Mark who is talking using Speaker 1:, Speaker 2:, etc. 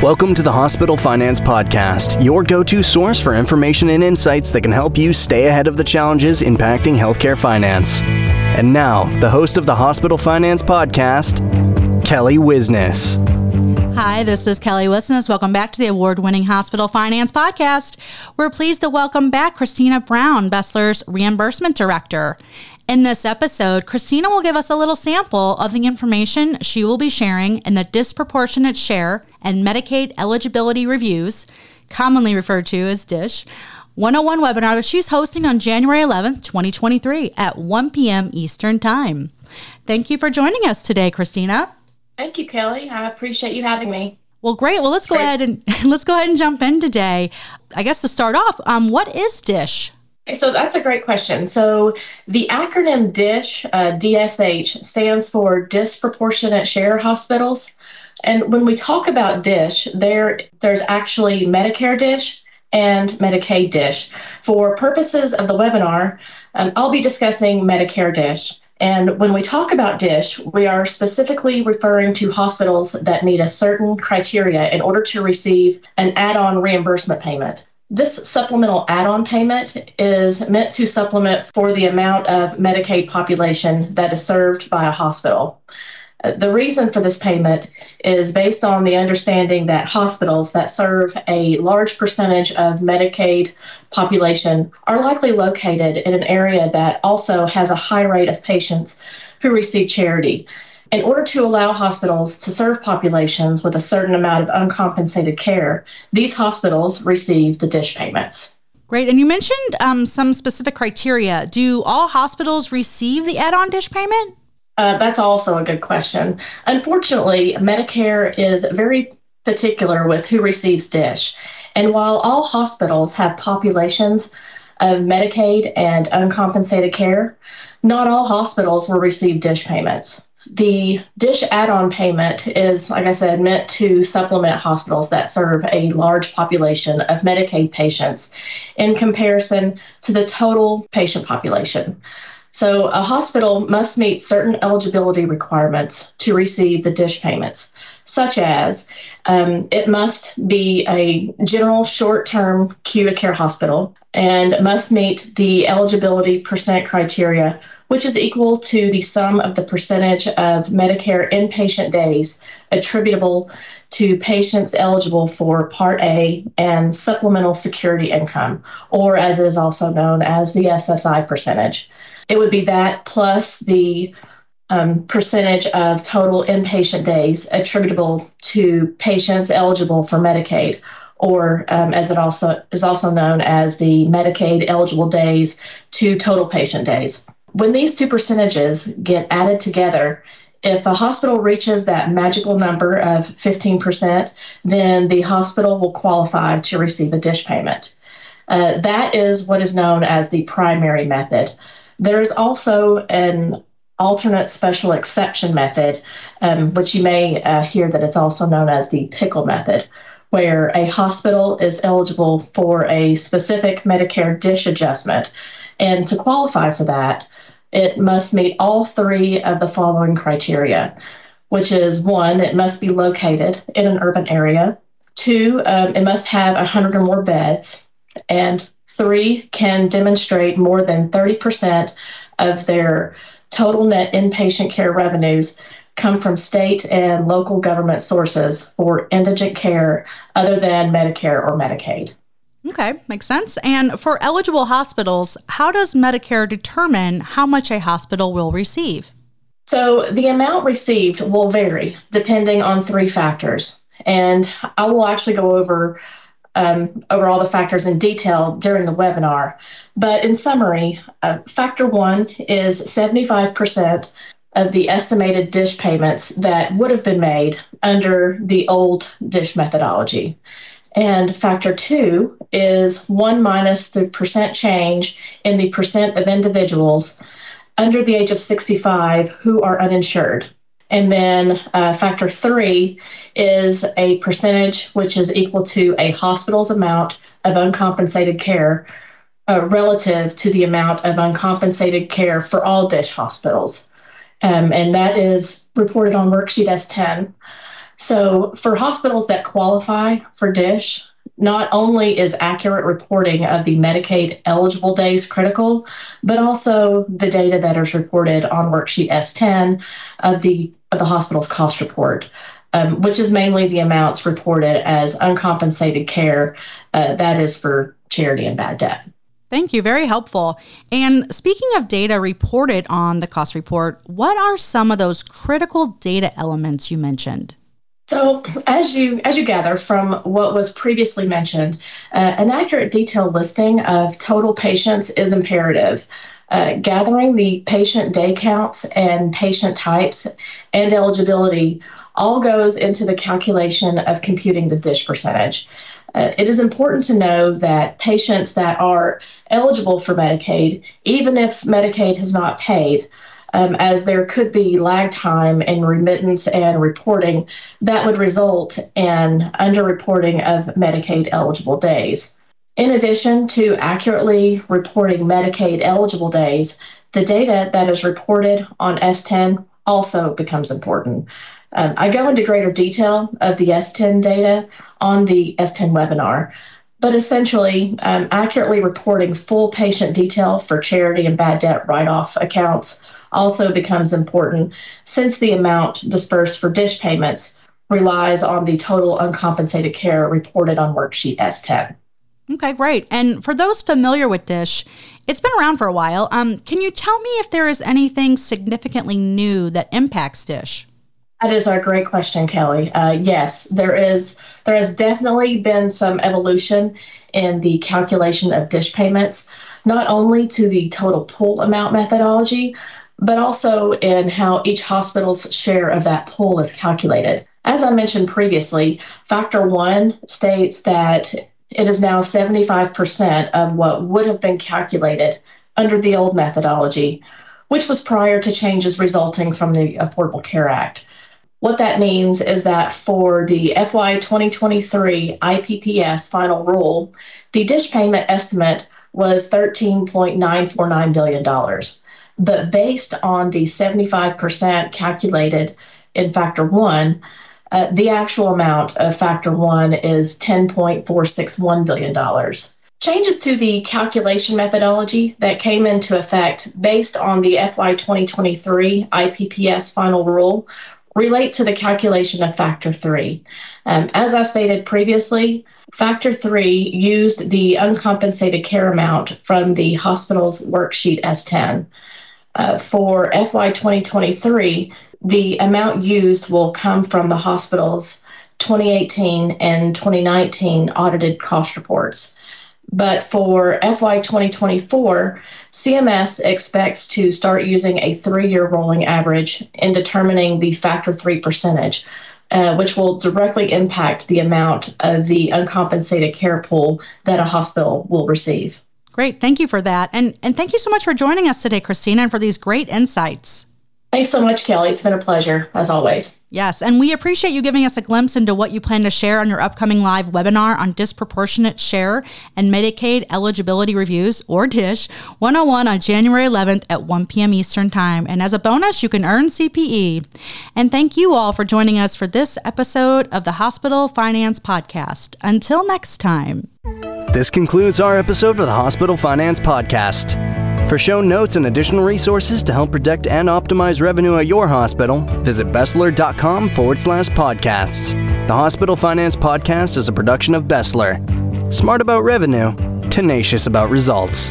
Speaker 1: Welcome to the Hospital Finance Podcast, your go to source for information and insights that can help you stay ahead of the challenges impacting healthcare finance. And now, the host of the Hospital Finance Podcast, Kelly Wisness.
Speaker 2: Hi, this is Kelly Wisness. Welcome back to the award winning Hospital Finance Podcast. We're pleased to welcome back Christina Brown, BESLER's Reimbursement Director. In this episode, Christina will give us a little sample of the information she will be sharing in the Disproportionate Share and Medicaid Eligibility Reviews, commonly referred to as DISH, 101 webinar that she's hosting on January 11th, 2023 at 1 p.m. Eastern Time. Thank you for joining us today, Christina.
Speaker 3: Thank you, Kelly. I appreciate you having me.
Speaker 2: Well, great. Well, let's go ahead and let's go ahead and jump in today. I guess to start off, um, what is DISH?
Speaker 3: So that's a great question. So the acronym DISH, uh, DSH, stands for Disproportionate Share Hospitals. And when we talk about DISH, there there's actually Medicare DISH and Medicaid DISH. For purposes of the webinar, um, I'll be discussing Medicare DISH. And when we talk about DISH, we are specifically referring to hospitals that meet a certain criteria in order to receive an add on reimbursement payment. This supplemental add on payment is meant to supplement for the amount of Medicaid population that is served by a hospital. Uh, the reason for this payment is based on the understanding that hospitals that serve a large percentage of Medicaid population are likely located in an area that also has a high rate of patients who receive charity. In order to allow hospitals to serve populations with a certain amount of uncompensated care, these hospitals receive the DISH payments.
Speaker 2: Great. And you mentioned um, some specific criteria. Do all hospitals receive the add on DISH payment?
Speaker 3: Uh, that's also a good question. Unfortunately, Medicare is very particular with who receives DISH. And while all hospitals have populations of Medicaid and uncompensated care, not all hospitals will receive DISH payments. The DISH add on payment is, like I said, meant to supplement hospitals that serve a large population of Medicaid patients in comparison to the total patient population. So, a hospital must meet certain eligibility requirements to receive the DISH payments, such as um, it must be a general short term acute care hospital and must meet the eligibility percent criteria which is equal to the sum of the percentage of Medicare inpatient days attributable to patients eligible for Part A and supplemental security income, or as it is also known as the SSI percentage. It would be that plus the um, percentage of total inpatient days attributable to patients eligible for Medicaid, or um, as it also is also known as the Medicaid eligible days to total patient days. When these two percentages get added together, if a hospital reaches that magical number of 15%, then the hospital will qualify to receive a DISH payment. Uh, that is what is known as the primary method. There is also an alternate special exception method, um, which you may uh, hear that it's also known as the pickle method, where a hospital is eligible for a specific Medicare DISH adjustment. And to qualify for that, it must meet all three of the following criteria, which is one, it must be located in an urban area. Two, um, it must have 100 or more beds. And three, can demonstrate more than 30% of their total net inpatient care revenues come from state and local government sources for indigent care other than Medicare or Medicaid.
Speaker 2: Okay, makes sense. And for eligible hospitals, how does Medicare determine how much a hospital will receive?
Speaker 3: So the amount received will vary depending on three factors. And I will actually go over um, over all the factors in detail during the webinar. But in summary, uh, factor one is 75% of the estimated DISH payments that would have been made under the old DISH methodology. And factor two is one minus the percent change in the percent of individuals under the age of 65 who are uninsured. And then uh, factor three is a percentage which is equal to a hospital's amount of uncompensated care uh, relative to the amount of uncompensated care for all DISH hospitals. Um, and that is reported on worksheet S10. So, for hospitals that qualify for DSH, not only is accurate reporting of the Medicaid eligible days critical, but also the data that is reported on worksheet S10 of the of the hospital's cost report. Um, which is mainly the amounts reported as uncompensated care. Uh, that is for charity and bad debt.
Speaker 2: Thank you. Very helpful. And speaking of data reported on the cost report, what are some of those critical data elements you mentioned?
Speaker 3: So, as you as you gather from what was previously mentioned, uh, an accurate detailed listing of total patients is imperative. Uh, gathering the patient day counts and patient types and eligibility all goes into the calculation of computing the dish percentage. Uh, it is important to know that patients that are eligible for Medicaid, even if Medicaid has not paid, um, as there could be lag time in remittance and reporting that would result in underreporting of Medicaid eligible days. In addition to accurately reporting Medicaid eligible days, the data that is reported on S10 also becomes important. Um, I go into greater detail of the S10 data on the S10 webinar, but essentially, um, accurately reporting full patient detail for charity and bad debt write off accounts also becomes important since the amount dispersed for dish payments relies on the total uncompensated care reported on worksheet S10.
Speaker 2: Okay, great. And for those familiar with Dish, it's been around for a while. Um, can you tell me if there is anything significantly new that impacts Dish?
Speaker 3: That is a great question, Kelly. Uh, yes, there is. There has definitely been some evolution in the calculation of dish payments, not only to the total pool amount methodology, but also in how each hospital's share of that pool is calculated. As I mentioned previously, Factor 1 states that it is now 75% of what would have been calculated under the old methodology, which was prior to changes resulting from the Affordable Care Act. What that means is that for the FY 2023 IPPS final rule, the dish payment estimate was $13.949 billion. But based on the 75% calculated in factor one, uh, the actual amount of factor one is $10.461 billion. Changes to the calculation methodology that came into effect based on the FY 2023 IPPS final rule relate to the calculation of factor three. Um, as I stated previously, factor three used the uncompensated care amount from the hospital's worksheet S10 uh, for FY 2023, the amount used will come from the hospital's 2018 and 2019 audited cost reports. But for FY 2024, CMS expects to start using a three year rolling average in determining the factor three percentage, uh, which will directly impact the amount of the uncompensated care pool that a hospital will receive.
Speaker 2: Great. Thank you for that. And, and thank you so much for joining us today, Christina, and for these great insights.
Speaker 3: Thanks so much, Kelly. It's been a pleasure, as always.
Speaker 2: Yes, and we appreciate you giving us a glimpse into what you plan to share on your upcoming live webinar on disproportionate share and Medicaid eligibility reviews, or DISH, 101 on January 11th at 1 p.m. Eastern Time. And as a bonus, you can earn CPE. And thank you all for joining us for this episode of the Hospital Finance Podcast. Until next time.
Speaker 1: This concludes our episode of the Hospital Finance Podcast. For show notes and additional resources to help protect and optimize revenue at your hospital, visit BESLER.com forward slash podcasts. The Hospital Finance Podcast is a production of BESLER. Smart about revenue, tenacious about results.